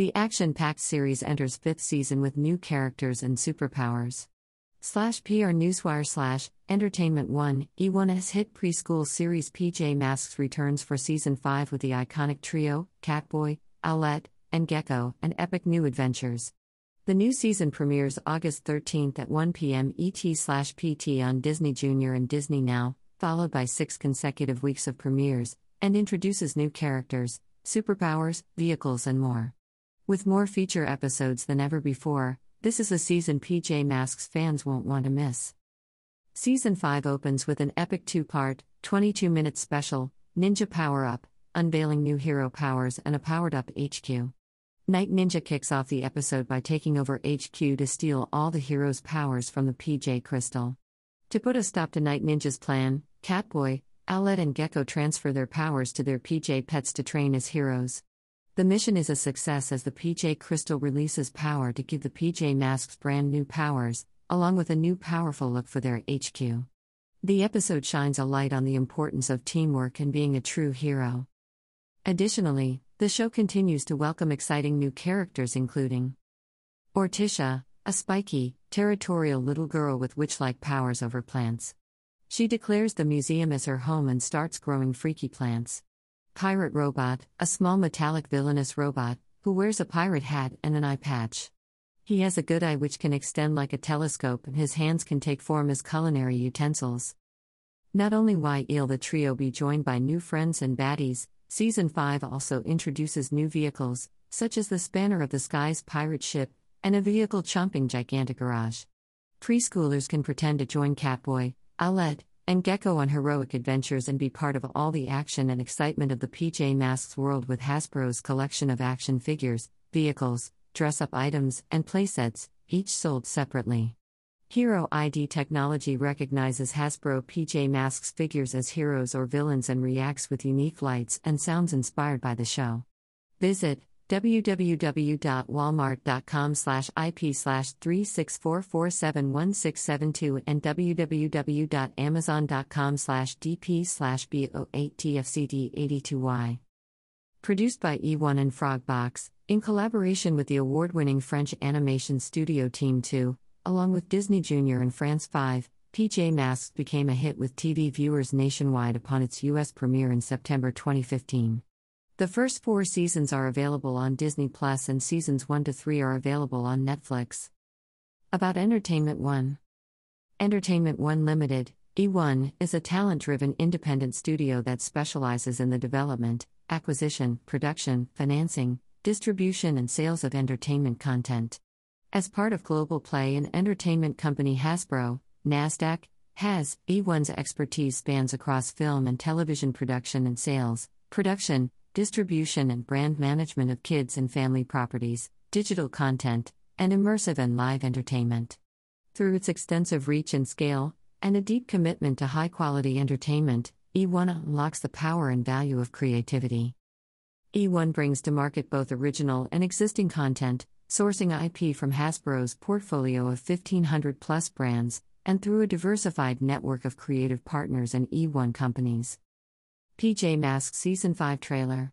The action packed series enters fifth season with new characters and superpowers. Slash PR Newswire slash Entertainment One E1's hit preschool series PJ Masks returns for season 5 with the iconic trio, Catboy, Owlette, and Gecko, and epic new adventures. The new season premieres August 13th at 1 p.m. ET slash PT on Disney Junior and Disney Now, followed by six consecutive weeks of premieres, and introduces new characters, superpowers, vehicles, and more. With more feature episodes than ever before, this is a season PJ Masks fans won't want to miss. Season 5 opens with an epic two part, 22 minute special, Ninja Power Up, unveiling new hero powers and a powered up HQ. Night Ninja kicks off the episode by taking over HQ to steal all the heroes' powers from the PJ Crystal. To put a stop to Night Ninja's plan, Catboy, Owlette, and Gecko transfer their powers to their PJ pets to train as heroes. The mission is a success as the PJ Crystal releases power to give the PJ Masks brand new powers, along with a new powerful look for their HQ. The episode shines a light on the importance of teamwork and being a true hero. Additionally, the show continues to welcome exciting new characters, including Orticia, a spiky, territorial little girl with witch like powers over plants. She declares the museum as her home and starts growing freaky plants. Pirate Robot, a small metallic villainous robot, who wears a pirate hat and an eye patch. He has a good eye which can extend like a telescope, and his hands can take form as culinary utensils. Not only will the trio be joined by new friends and baddies, Season 5 also introduces new vehicles, such as the Spanner of the Skies pirate ship, and a vehicle chomping gigantic garage. Preschoolers can pretend to join Catboy, Owlette, and Gecko on heroic adventures and be part of all the action and excitement of the PJ Masks world with Hasbro's collection of action figures, vehicles, dress up items, and playsets, each sold separately. Hero ID technology recognizes Hasbro PJ Masks figures as heroes or villains and reacts with unique lights and sounds inspired by the show. Visit www.walmart.com slash ip slash 364471672 and www.amazon.com slash dp slash bo8tfcd82y. Produced by E1 and Frogbox, in collaboration with the award-winning French animation studio TeamTO, along with Disney Junior and France 5, PJ Masks became a hit with TV viewers nationwide upon its U.S. premiere in September 2015. The first four seasons are available on Disney Plus and seasons 1 to 3 are available on Netflix. About Entertainment One Entertainment One Limited, E1, is a talent driven independent studio that specializes in the development, acquisition, production, financing, distribution, and sales of entertainment content. As part of Global Play and entertainment company Hasbro, NASDAQ, has, E1's expertise spans across film and television production and sales, production, distribution and brand management of kids and family properties, digital content, and immersive and live entertainment. Through its extensive reach and scale, and a deep commitment to high quality entertainment, E1 unlocks the power and value of creativity. E1 brings to market both original and existing content, sourcing IP from Hasbro's portfolio of 1,500 plus brands, and through a diversified network of creative partners and E1 companies. PJ Masks Season 5 Trailer